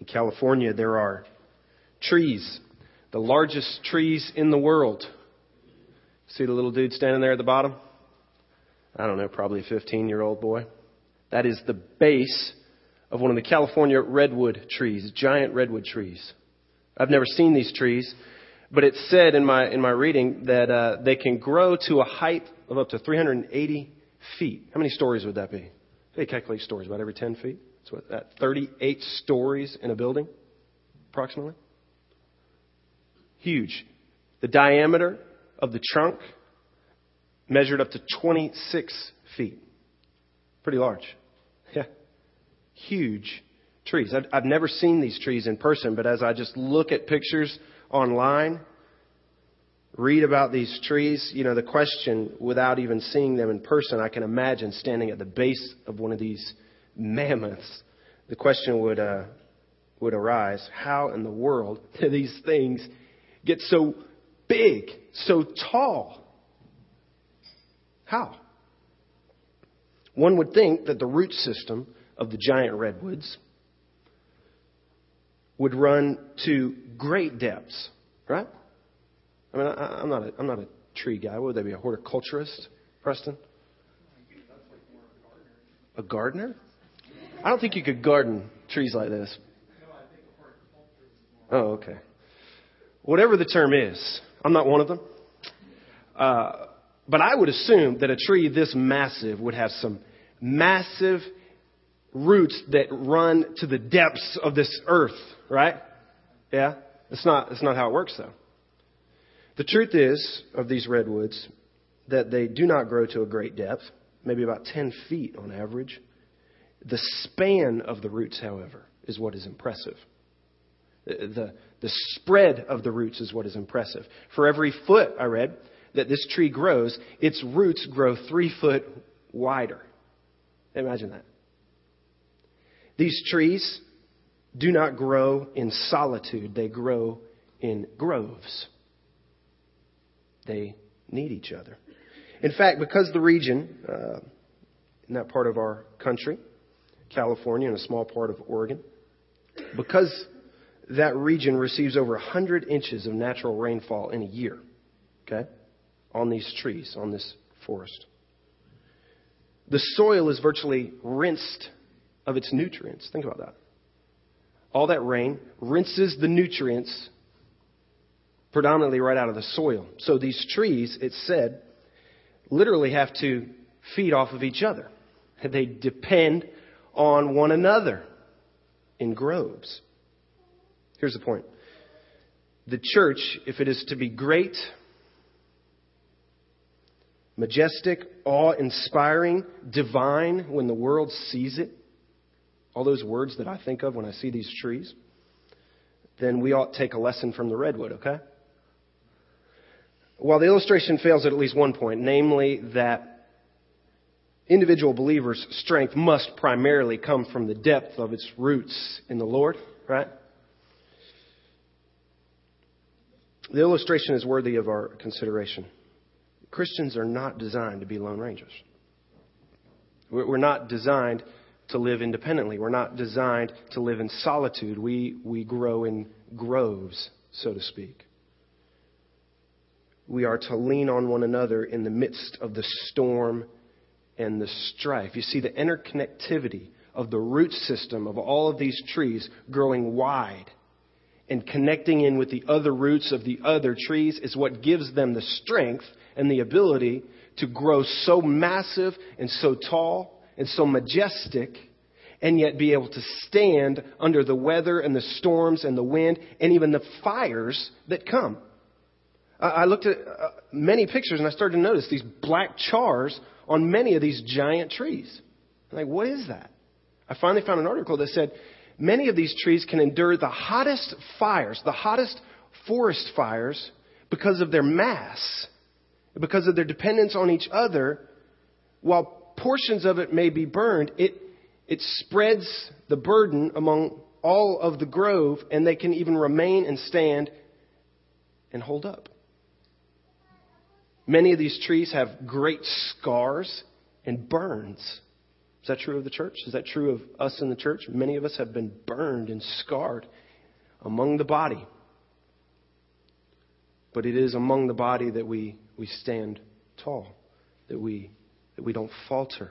In California, there are trees, the largest trees in the world. See the little dude standing there at the bottom? I don't know, probably a 15 year old boy. That is the base of one of the California redwood trees, giant redwood trees. I've never seen these trees, but it said in my, in my reading that uh, they can grow to a height of up to 380 feet. How many stories would that be? They calculate stories about every 10 feet. So what, that 38 stories in a building, approximately. Huge. The diameter of the trunk measured up to 26 feet. Pretty large. Yeah. Huge trees. I've, I've never seen these trees in person, but as I just look at pictures online, read about these trees, you know, the question, without even seeing them in person, I can imagine standing at the base of one of these mammoths. The question would, uh, would arise, how in the world do these things get so big, so tall? How? One would think that the root system of the giant redwoods would run to great depths, right? I mean, I, am not a, I'm not a tree guy. Would they be a horticulturist, Preston? A gardener? I don't think you could garden trees like this. Oh, okay. Whatever the term is, I'm not one of them. Uh, but I would assume that a tree this massive would have some massive roots that run to the depths of this earth, right? Yeah? It's not, it's not how it works, though. The truth is of these redwoods that they do not grow to a great depth, maybe about 10 feet on average. The span of the roots, however, is what is impressive. The, the spread of the roots is what is impressive. For every foot, I read, that this tree grows, its roots grow three foot wider. Imagine that. These trees do not grow in solitude, they grow in groves. They need each other. In fact, because the region uh, in that part of our country, California and a small part of Oregon, because that region receives over 100 inches of natural rainfall in a year, okay, on these trees, on this forest. The soil is virtually rinsed of its nutrients. Think about that. All that rain rinses the nutrients predominantly right out of the soil. So these trees, it said, literally have to feed off of each other. They depend on one another in groves. Here's the point. The church, if it is to be great, majestic, awe inspiring, divine when the world sees it, all those words that I think of when I see these trees, then we ought to take a lesson from the redwood, okay? While the illustration fails at at least one point, namely that individual believers' strength must primarily come from the depth of its roots in the Lord, right? The illustration is worthy of our consideration. Christians are not designed to be lone rangers. We're not designed to live independently. We're not designed to live in solitude. We, we grow in groves, so to speak. We are to lean on one another in the midst of the storm and the strife. You see, the interconnectivity of the root system of all of these trees growing wide and connecting in with the other roots of the other trees is what gives them the strength and the ability to grow so massive and so tall and so majestic and yet be able to stand under the weather and the storms and the wind and even the fires that come. I looked at uh, many pictures and I started to notice these black chars on many of these giant trees. I'm like, what is that? I finally found an article that said many of these trees can endure the hottest fires, the hottest forest fires, because of their mass, because of their dependence on each other, while portions of it may be burned, it, it spreads the burden among all of the grove, and they can even remain and stand and hold up. Many of these trees have great scars and burns Is that true of the church? Is that true of us in the church? Many of us have been burned and scarred among the body. But it is among the body that we, we stand tall, that we, that we don't falter.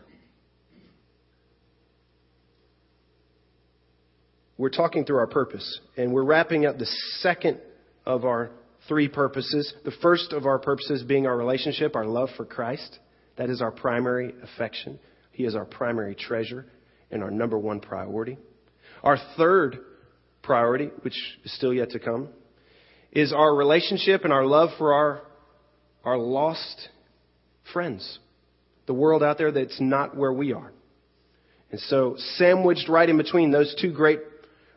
We're talking through our purpose, and we're wrapping up the second of our three purposes. The first of our purposes being our relationship, our love for Christ. That is our primary affection. He is our primary treasure and our number one priority. Our third priority, which is still yet to come, is our relationship and our love for our, our lost friends. The world out there that's not where we are. And so, sandwiched right in between those two great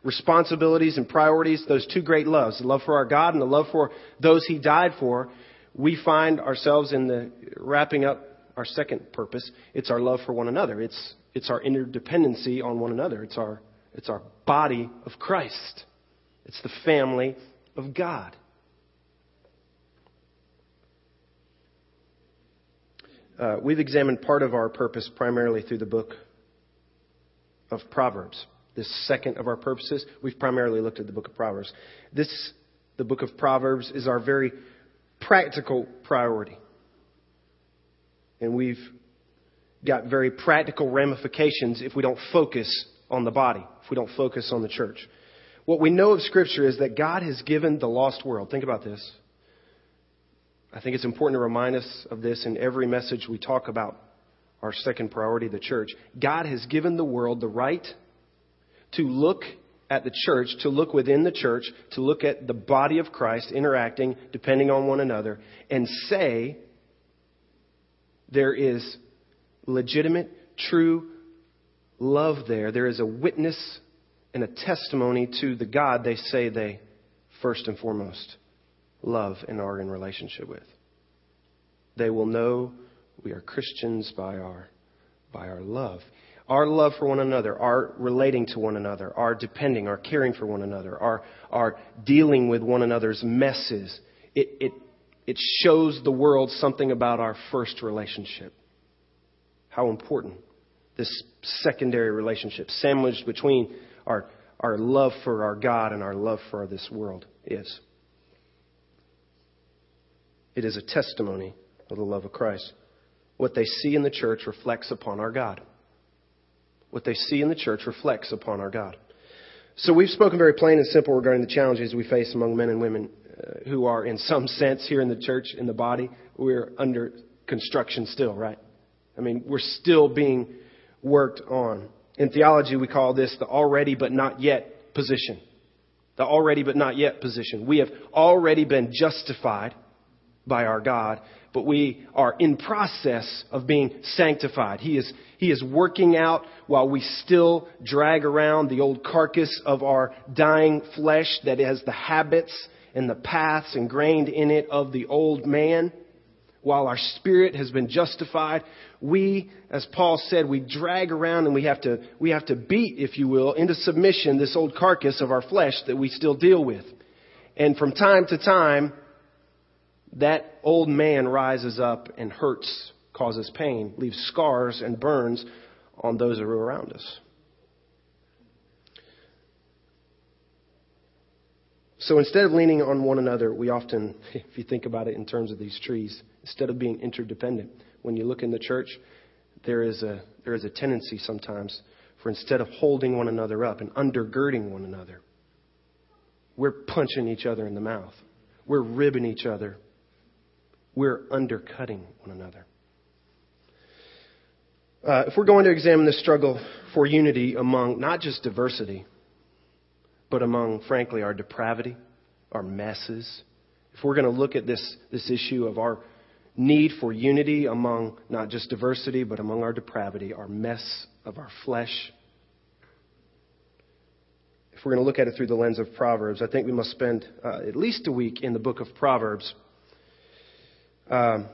responsibilities and priorities, those two great loves, the love for our God and the love for those He died for, we find ourselves in the wrapping up our second purpose. It's our love for one another. It's, it's our interdependency on one another. It's our, it's our body of Christ. It's the family of God. Uh, we've examined part of our purpose primarily through the book of Proverbs. This second of our purposes, we've primarily looked at the book of Proverbs. This, the book of Proverbs, is our very practical priority. And we've got very practical ramifications if we don't focus on the body, if we don't focus on the church. What we know of Scripture is that God has given the lost world. Think about this. I think it's important to remind us of this in every message we talk about our second priority, the church. God has given the world the right to look at the church, to look within the church, to look at the body of Christ interacting, depending on one another, and say there is legitimate, true love there. There is a witness and a testimony to the God they say they first and foremost love and are in relationship with. They will know we are Christians by our, by our love. Our love for one another, our relating to one another, our depending, our caring for one another, our, our dealing with one another's messes. It, it, it shows the world something about our first relationship. How important this secondary relationship, sandwiched between our, our love for our God and our love for this world, is. It is a testimony of the love of Christ. What they see in the church reflects upon our God. What they see in the church reflects upon our God. So we've spoken very plain and simple regarding the challenges we face among men and women uh, who are, in some sense, here in the church, in the body. We're under construction still, right? I mean, we're still being worked on. In theology, we call this the already but not yet position. The already but not yet position. We have already been justified by our God, but we are in process of being sanctified. He is, he is working out while we still drag around the old carcass of our dying flesh that has the habits and the paths ingrained in it of the old man. While our spirit has been justified, we, as Paul said, we drag around and we have to, we have to beat, if you will, into submission this old carcass of our flesh that we still deal with. And from time to time, that old man rises up and hurts, causes pain, leaves scars and burns on those who are around us. So instead of leaning on one another, we often, if you think about it in terms of these trees, instead of being interdependent, when you look in the church, there is a, there is a tendency sometimes for instead of holding one another up and undergirding one another, we're punching each other in the mouth. We're ribbing each other we're undercutting one another. Uh, if we're going to examine the struggle for unity among not just diversity, but among, frankly, our depravity, our messes, if we're going to look at this, this issue of our need for unity among not just diversity, but among our depravity, our mess of our flesh, if we're going to look at it through the lens of Proverbs, I think we must spend uh, at least a week in the book of Proverbs um,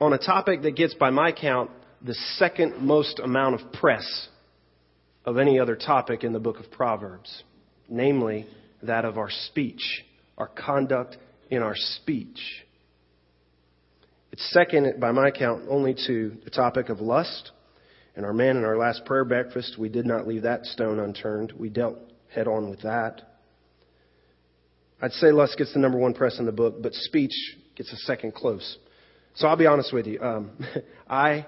on a topic that gets, by my count, the second most amount of press of any other topic in the book of Proverbs, namely that of our speech, our conduct in our speech. It's second, by my count, only to the topic of lust And our man in our last prayer breakfast, we did not leave that stone unturned. We dealt head on with that. I'd say lust gets the number one press in the book, but speech gets a second close. So I'll be honest with you. Um, I,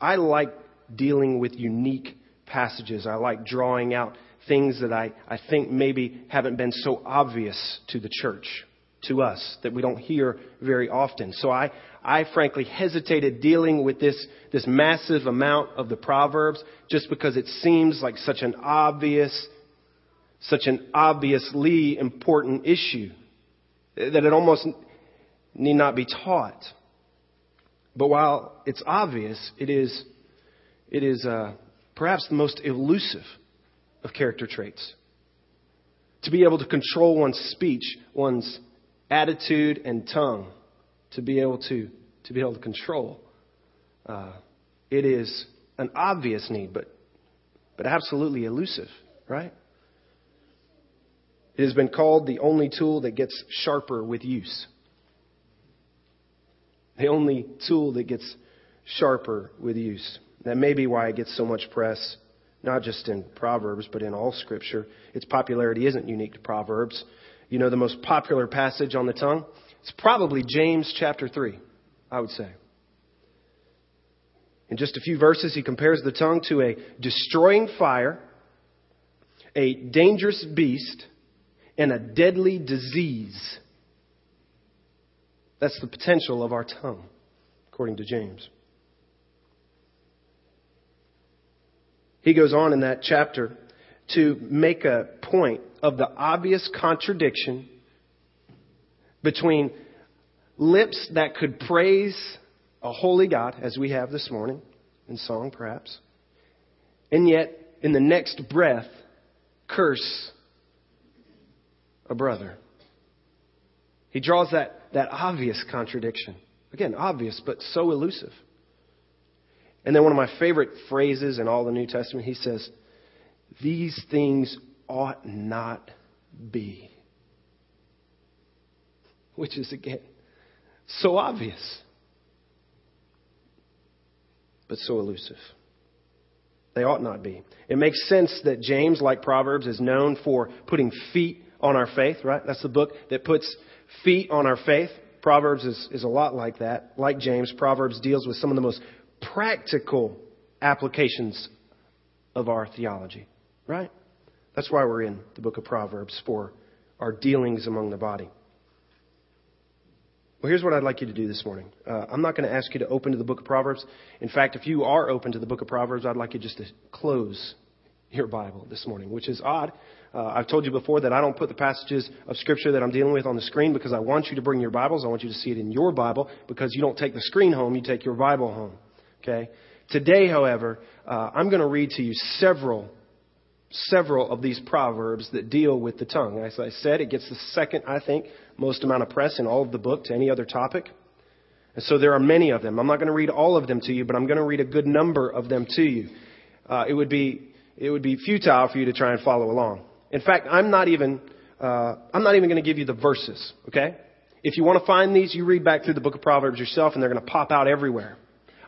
I like dealing with unique passages. I like drawing out things that I, I think maybe haven't been so obvious to the church, to us, that we don't hear very often. So I, I frankly hesitated dealing with this, this massive amount of the Proverbs just because it seems like such an obvious, such an obviously important issue that it almost need not be taught. But while it's obvious, it is, it is uh, perhaps the most elusive of character traits. To be able to control one's speech, one's attitude and tongue, to be able to, to be able to control. Uh, it is an obvious need, but, but absolutely elusive, right? It has been called the only tool that gets sharper with use. The only tool that gets sharper with use. That may be why it gets so much press not just in Proverbs, but in all Scripture. Its popularity isn't unique to Proverbs. You know the most popular passage on the tongue? It's probably James chapter 3, I would say. In just a few verses, he compares the tongue to a destroying fire, a dangerous beast, and a deadly disease. That's the potential of our tongue, according to James. He goes on in that chapter to make a point of the obvious contradiction between lips that could praise a holy God, as we have this morning, in song perhaps, and yet in the next breath curse a brother. He draws that, that obvious contradiction. Again, obvious, but so elusive. And then one of my favorite phrases in all the New Testament, he says, These things ought not be. Which is, again, so obvious, but so elusive. They ought not be. It makes sense that James, like Proverbs, is known for putting feet on our faith, right? That's the book that puts feet on our faith. Proverbs is, is a lot like that. Like James, Proverbs deals with some of the most practical applications of our theology, right? That's why we're in the book of Proverbs for our dealings among the body. Well, here's what I'd like you to do this morning. Uh, I'm not going to ask you to open to the book of Proverbs. In fact, if you are open to the book of Proverbs, I'd like you just to close your Bible this morning, which is odd. Uh, I've told you before that I don't put the passages of Scripture that I'm dealing with on the screen because I want you to bring your Bibles. I want you to see it in your Bible because you don't take the screen home, you take your Bible home. Okay? Today, however, uh, I'm going to read to you several, several of these proverbs that deal with the tongue. As I said, it gets the second, I think, most amount of press in all of the book to any other topic. And so there are many of them. I'm not going to read all of them to you, but I'm going to read a good number of them to you. Uh, it would be it would be futile for you to try and follow along. In fact, I'm not even uh, I'm not even going to give you the verses. Okay? If you want to find these, you read back through the book of Proverbs yourself, and they're going to pop out everywhere.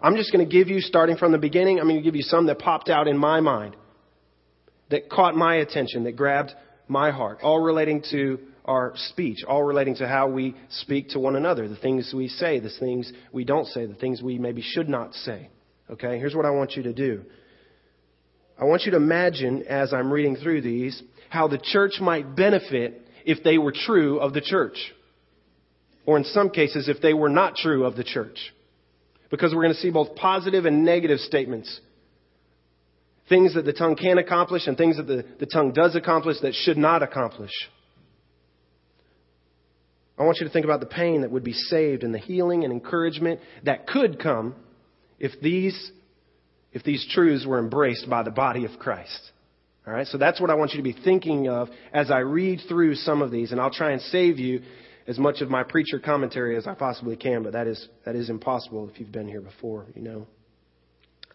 I'm just going to give you, starting from the beginning, I'm going to give you some that popped out in my mind, that caught my attention, that grabbed my heart, all relating to our speech, all relating to how we speak to one another, the things we say, the things we don't say, the things we maybe should not say. Okay, here's what I want you to do. I want you to imagine, as I'm reading through these, how the church might benefit if they were true of the church. Or in some cases, if they were not true of the church because we're going to see both positive and negative statements. Things that the tongue can accomplish and things that the, the tongue does accomplish that should not accomplish. I want you to think about the pain that would be saved and the healing and encouragement that could come if these, if these truths were embraced by the body of Christ. All right, so that's what I want you to be thinking of as I read through some of these, and I'll try and save you as much of my preacher commentary as I possibly can, but that is that is impossible if you've been here before, you know.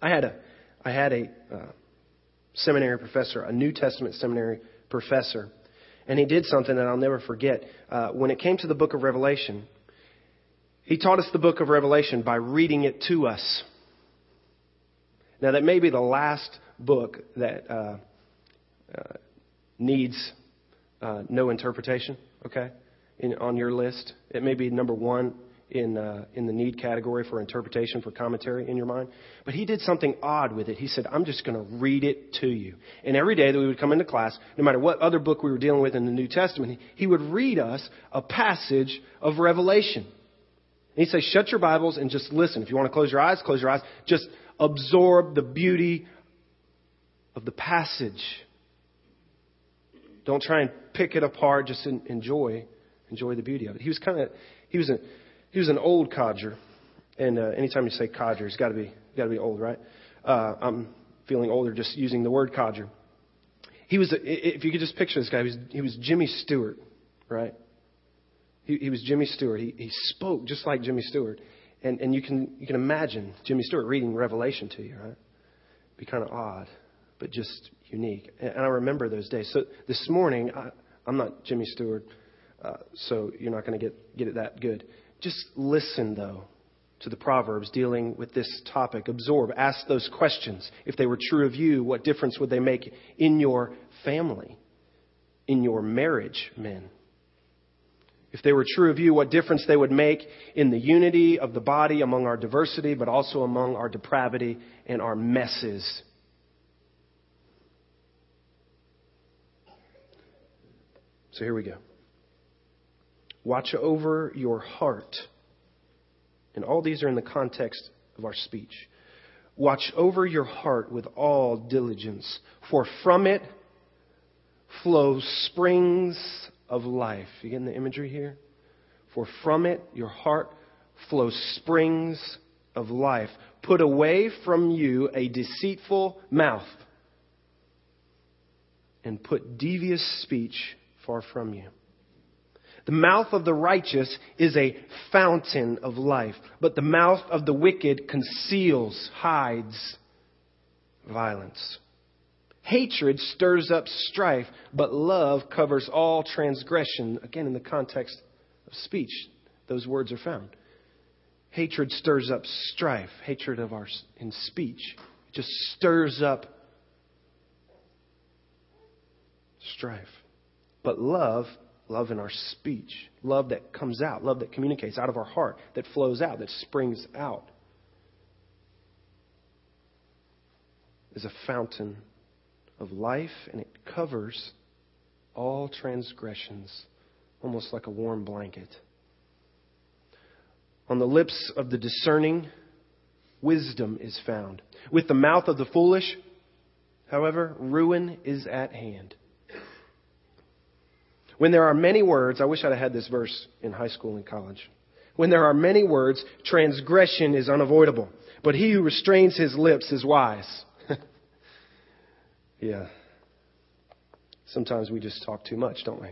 I had a I had a uh, seminary professor, a New Testament seminary professor, and he did something that I'll never forget. Uh, when it came to the book of Revelation, he taught us the book of Revelation by reading it to us. Now, that may be the last book that uh, uh, needs uh, no interpretation, okay, in, on your list. It may be number one in, uh, in the need category for interpretation, for commentary in your mind. But he did something odd with it. He said, I'm just going to read it to you. And every day that we would come into class, no matter what other book we were dealing with in the New Testament, he would read us a passage of Revelation. And he'd say, shut your Bibles and just listen. If you want to close your eyes, close your eyes. Just absorb the beauty of the passage. Don't try and pick it apart. Just enjoy, enjoy the beauty of it. He was kind of, he was a, he was an old codger, and uh, anytime you say codger, he's got to be got to be old, right? Uh, I'm feeling older just using the word codger. He was, a, if you could just picture this guy, he was, he was Jimmy Stewart, right? He, he was Jimmy Stewart. He, he spoke just like Jimmy Stewart, and and you can you can imagine Jimmy Stewart reading Revelation to you, right? Be kind of odd, but just unique. And, I remember those days. So this morning, I, I'm not Jimmy Stewart, uh, so you're not going to get get it that good. Just listen, though, to the Proverbs dealing with this topic. Absorb. Ask those questions. If they were true of you, what difference would they make in your family, in your marriage, men? If they were true of you, what difference they would make in the unity of the body among our diversity, but also among our depravity and our messes. So here we go. Watch over your heart. And all these are in the context of our speech. Watch over your heart with all diligence, for from it flow springs of life. You getting the imagery here? For from it, your heart flows springs of life. Put away from you a deceitful mouth, and put devious speech far from you. The mouth of the righteous is a fountain of life, but the mouth of the wicked conceals, hides violence. Hatred stirs up strife, but love covers all transgression. Again, in the context of speech, those words are found. Hatred stirs up strife. Hatred of our in speech it just stirs up strife. But love love in our speech, love that comes out, love that communicates out of our heart, that flows out, that springs out, is a fountain of life and it covers all transgressions, almost like a warm blanket. On the lips of the discerning, wisdom is found. With the mouth of the foolish, however, ruin is at hand. When there are many words, I wish I'd have had this verse in high school and college. When there are many words, transgression is unavoidable. But he who restrains his lips is wise. yeah. Sometimes we just talk too much, don't we?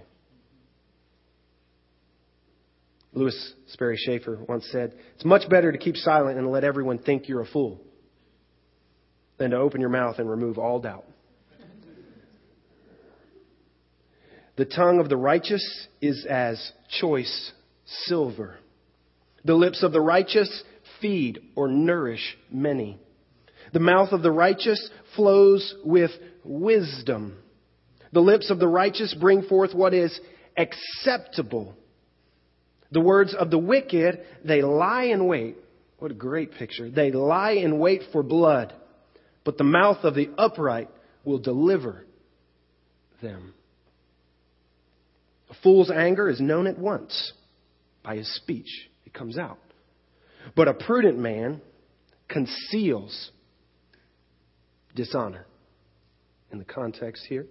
Lewis Sperry Chafer once said, It's much better to keep silent and let everyone think you're a fool than to open your mouth and remove all doubt. The tongue of the righteous is as choice silver. The lips of the righteous feed or nourish many. The mouth of the righteous flows with wisdom. The lips of the righteous bring forth what is acceptable. The words of the wicked, they lie in wait. What a great picture. They lie in wait for blood, but the mouth of the upright will deliver them. A fool's anger is known at once by his speech. It comes out. But a prudent man conceals dishonor. In the context here,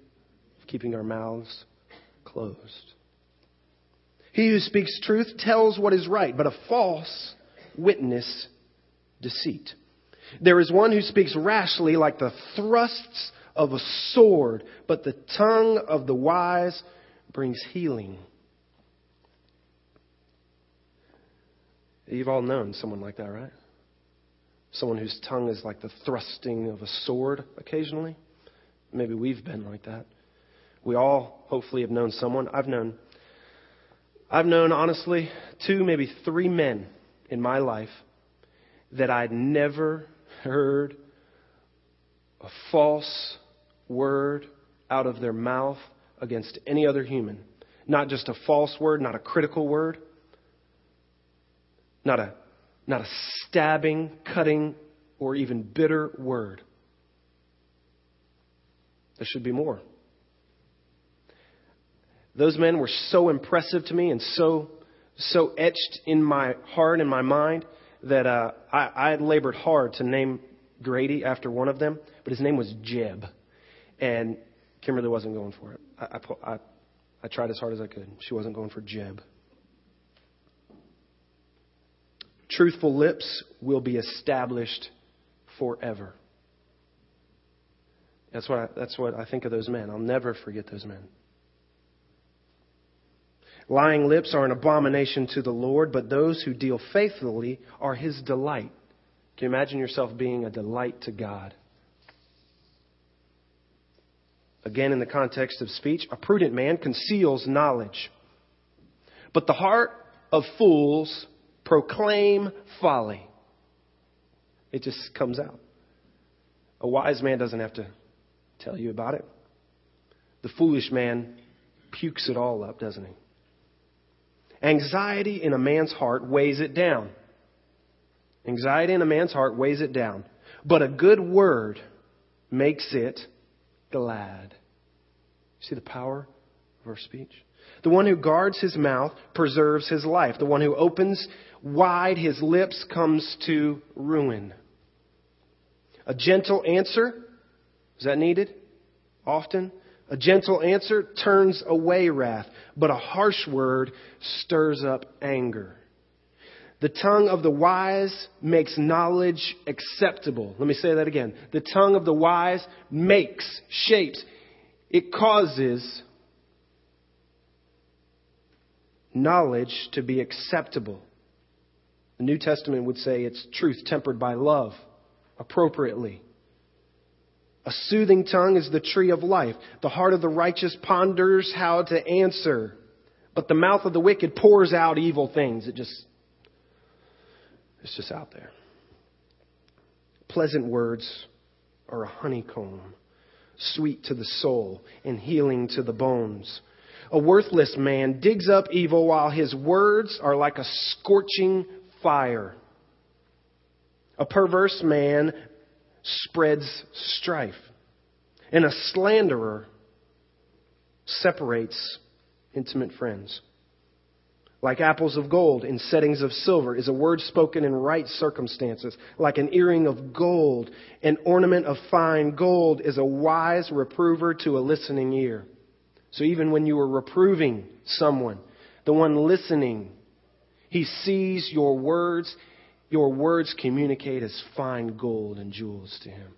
of keeping our mouths closed. He who speaks truth tells what is right, but a false witness deceit. There is one who speaks rashly like the thrusts of a sword, but the tongue of the wise brings healing. You've all known someone like that, right? Someone whose tongue is like the thrusting of a sword occasionally. Maybe we've been like that. We all hopefully have known someone. I've known I've known honestly two, maybe three men in my life that I'd never heard a false word out of their mouth against any other human. Not just a false word, not a critical word, not a, not a stabbing, cutting, or even bitter word. There should be more. Those men were so impressive to me and so, so etched in my heart and my mind that uh, I, I labored hard to name Grady after one of them, but his name was Jeb. And Kimberly wasn't going for it. I, I, I, tried as hard as I could. She wasn't going for Jeb. Truthful lips will be established forever. That's what I, that's what I think of those men. I'll never forget those men. Lying lips are an abomination to the Lord, but those who deal faithfully are his delight. Can you imagine yourself being a delight to God? Again, in the context of speech, a prudent man conceals knowledge, but the heart of fools proclaim folly. It just comes out. A wise man doesn't have to tell you about it. The foolish man pukes it all up, doesn't he? Anxiety in a man's heart weighs it down. Anxiety in a man's heart weighs it down. But a good word makes it glad. See the power of our speech? The one who guards his mouth preserves his life. The one who opens wide his lips comes to ruin. A gentle answer, is that needed? Often? A gentle answer turns away wrath, but a harsh word stirs up anger. The tongue of the wise makes knowledge acceptable. Let me say that again. The tongue of the wise makes, shapes, it causes knowledge to be acceptable. The New Testament would say it's truth tempered by love, appropriately. A soothing tongue is the tree of life. The heart of the righteous ponders how to answer, but the mouth of the wicked pours out evil things. It just, it's just out there. Pleasant words are a honeycomb, sweet to the soul and healing to the bones. A worthless man digs up evil while his words are like a scorching fire. A perverse man spreads strife. And a slanderer separates intimate friends. Like apples of gold in settings of silver is a word spoken in right circumstances. Like an earring of gold, an ornament of fine gold is a wise reprover to a listening ear. So even when you are reproving someone, the one listening, he sees your words your words communicate as fine gold and jewels to him,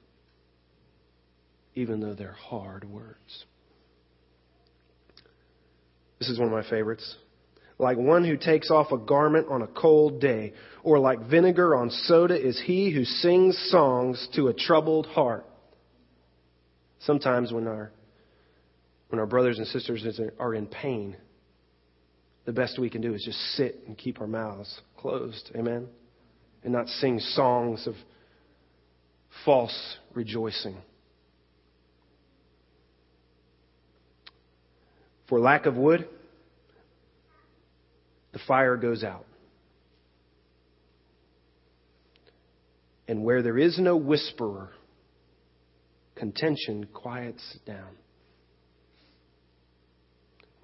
even though they're hard words. This is one of my favorites. Like one who takes off a garment on a cold day, or like vinegar on soda is he who sings songs to a troubled heart. Sometimes when our, when our brothers and sisters are in pain, the best we can do is just sit and keep our mouths closed. Amen? and not sing songs of false rejoicing. For lack of wood, the fire goes out. And where there is no whisperer, contention quiets down.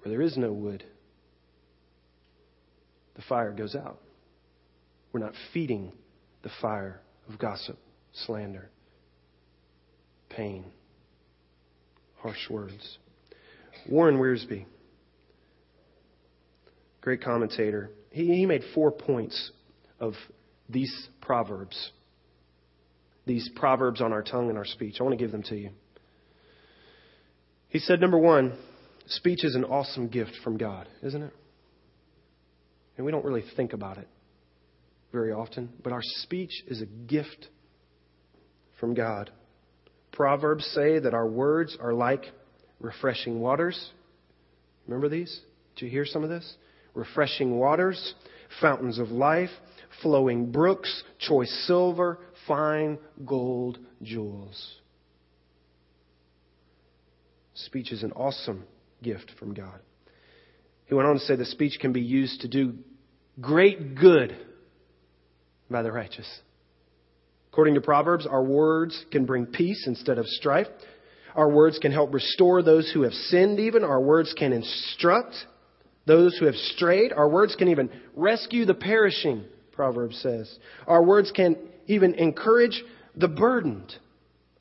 Where there is no wood, the fire goes out. We're not feeding the fire of gossip, slander, pain, harsh words. Warren Wiersbe, great commentator, he, he made four points of these proverbs. These proverbs on our tongue and our speech. I want to give them to you. He said, number one, speech is an awesome gift from God, isn't it? And we don't really think about it very often, but our speech is a gift from God. Proverbs say that our words are like refreshing waters. Remember these? Did you hear some of this? Refreshing waters, fountains of life, flowing brooks, choice silver, fine gold jewels. Speech is an awesome gift from God. He went on to say that speech can be used to do great good by the righteous. According to Proverbs, our words can bring peace instead of strife. Our words can help restore those who have sinned, even. Our words can instruct those who have strayed. Our words can even rescue the perishing, Proverbs says. Our words can even encourage the burdened.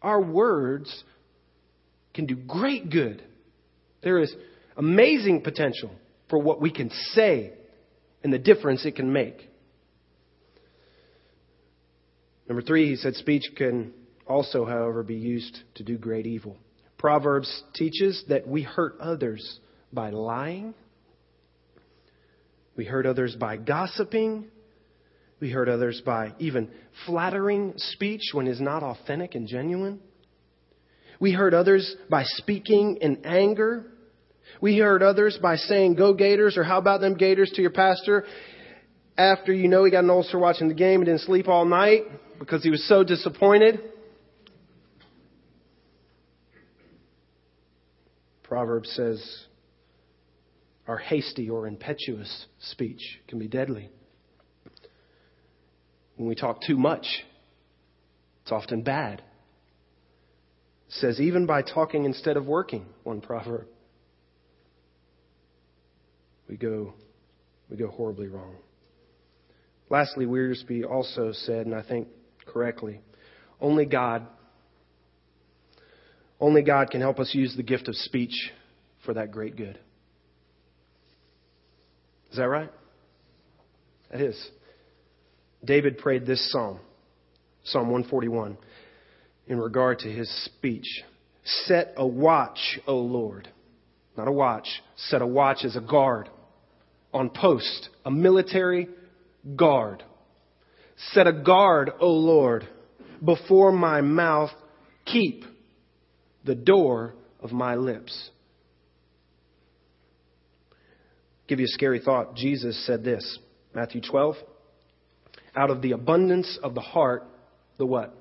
Our words can do great good. There is amazing potential for what we can say and the difference it can make. Number three, he said speech can also, however, be used to do great evil. Proverbs teaches that we hurt others by lying, we hurt others by gossiping, we hurt others by even flattering speech when it's not authentic and genuine. We hurt others by speaking in anger. We hurt others by saying, go Gators, or how about them Gators to your pastor after you know he got an ulcer watching the game and didn't sleep all night because he was so disappointed. Proverbs says our hasty or impetuous speech can be deadly. When we talk too much, it's often bad. It says even by talking instead of working, one proverb. We go we go horribly wrong. Lastly, Wiersbe also said, and I think correctly, only God only God can help us use the gift of speech for that great good. Is that right? That is. David prayed this psalm, Psalm 141, in regard to his speech. Set a watch, O Lord. Not a watch. Set a watch as a guard on post, a military guard. Set a guard, O Lord, before my mouth. Keep the door of my lips. Give you a scary thought. Jesus said this, Matthew 12. Out of the abundance of the heart, the what?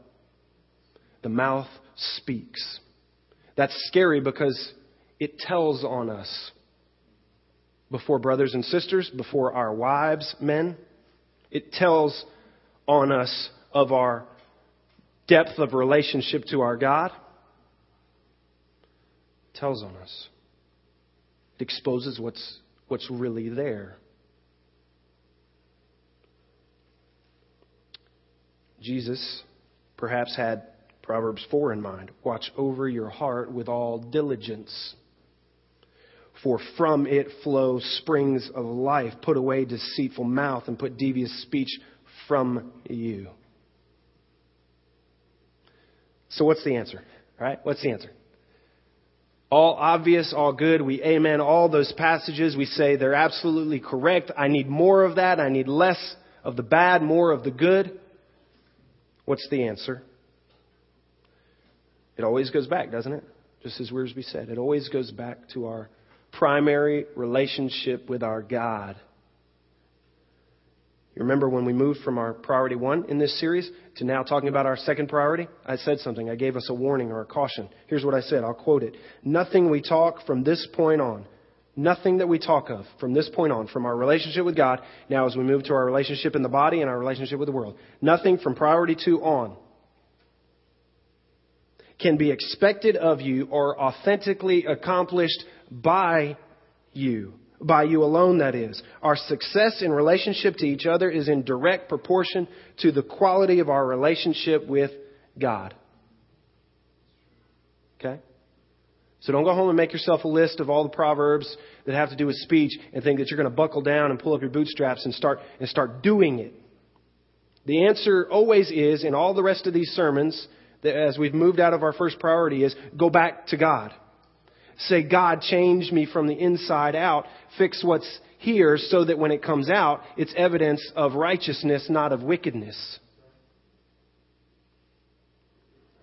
The mouth speaks. That's scary because it tells on us. Before brothers and sisters, before our wives, men, it tells on us of our depth of relationship to our God. It tells on us. It exposes what's, what's really there. Jesus perhaps had Proverbs 4 in mind. Watch over your heart with all diligence. For from it flow springs of life. Put away deceitful mouth and put devious speech from you. So, what's the answer? All right? What's the answer? All obvious, all good. We amen all those passages. We say they're absolutely correct. I need more of that. I need less of the bad, more of the good. What's the answer? It always goes back, doesn't it? Just as Wiersbe said, it always goes back to our primary relationship with our God. You remember when we moved from our priority one in this series to now talking about our second priority? I said something. I gave us a warning or a caution. Here's what I said. I'll quote it. Nothing we talk from this point on Nothing that we talk of from this point on, from our relationship with God, now as we move to our relationship in the body and our relationship with the world, nothing from priority two on can be expected of you or authentically accomplished by you. By you alone, that is. Our success in relationship to each other is in direct proportion to the quality of our relationship with God. Okay? So don't go home and make yourself a list of all the proverbs that have to do with speech and think that you're going to buckle down and pull up your bootstraps and start and start doing it. The answer always is in all the rest of these sermons that as we've moved out of our first priority is go back to God. Say, God, change me from the inside out. Fix what's here so that when it comes out, it's evidence of righteousness, not of wickedness.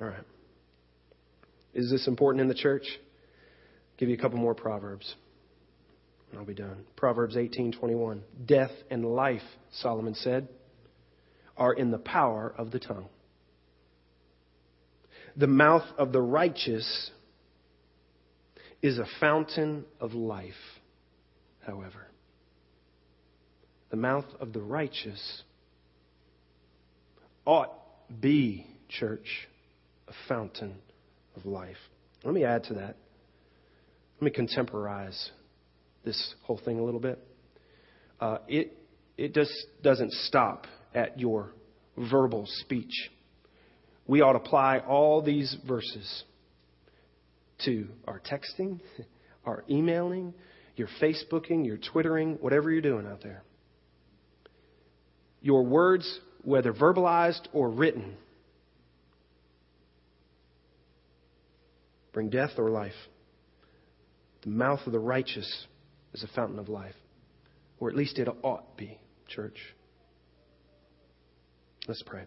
All right. Is this important in the church? give you a couple more proverbs. I'll be done. Proverbs 18:21. Death and life, Solomon said, are in the power of the tongue. The mouth of the righteous is a fountain of life, however. The mouth of the righteous ought be, church, a fountain of life. Let me add to that. Let me contemporize this whole thing a little bit. Uh, it it just doesn't stop at your verbal speech. We ought to apply all these verses to our texting, our emailing, your Facebooking, your Twittering, whatever you're doing out there. Your words, whether verbalized or written, bring death or life. The mouth of the righteous is a fountain of life, or at least it ought be, church. Let's pray.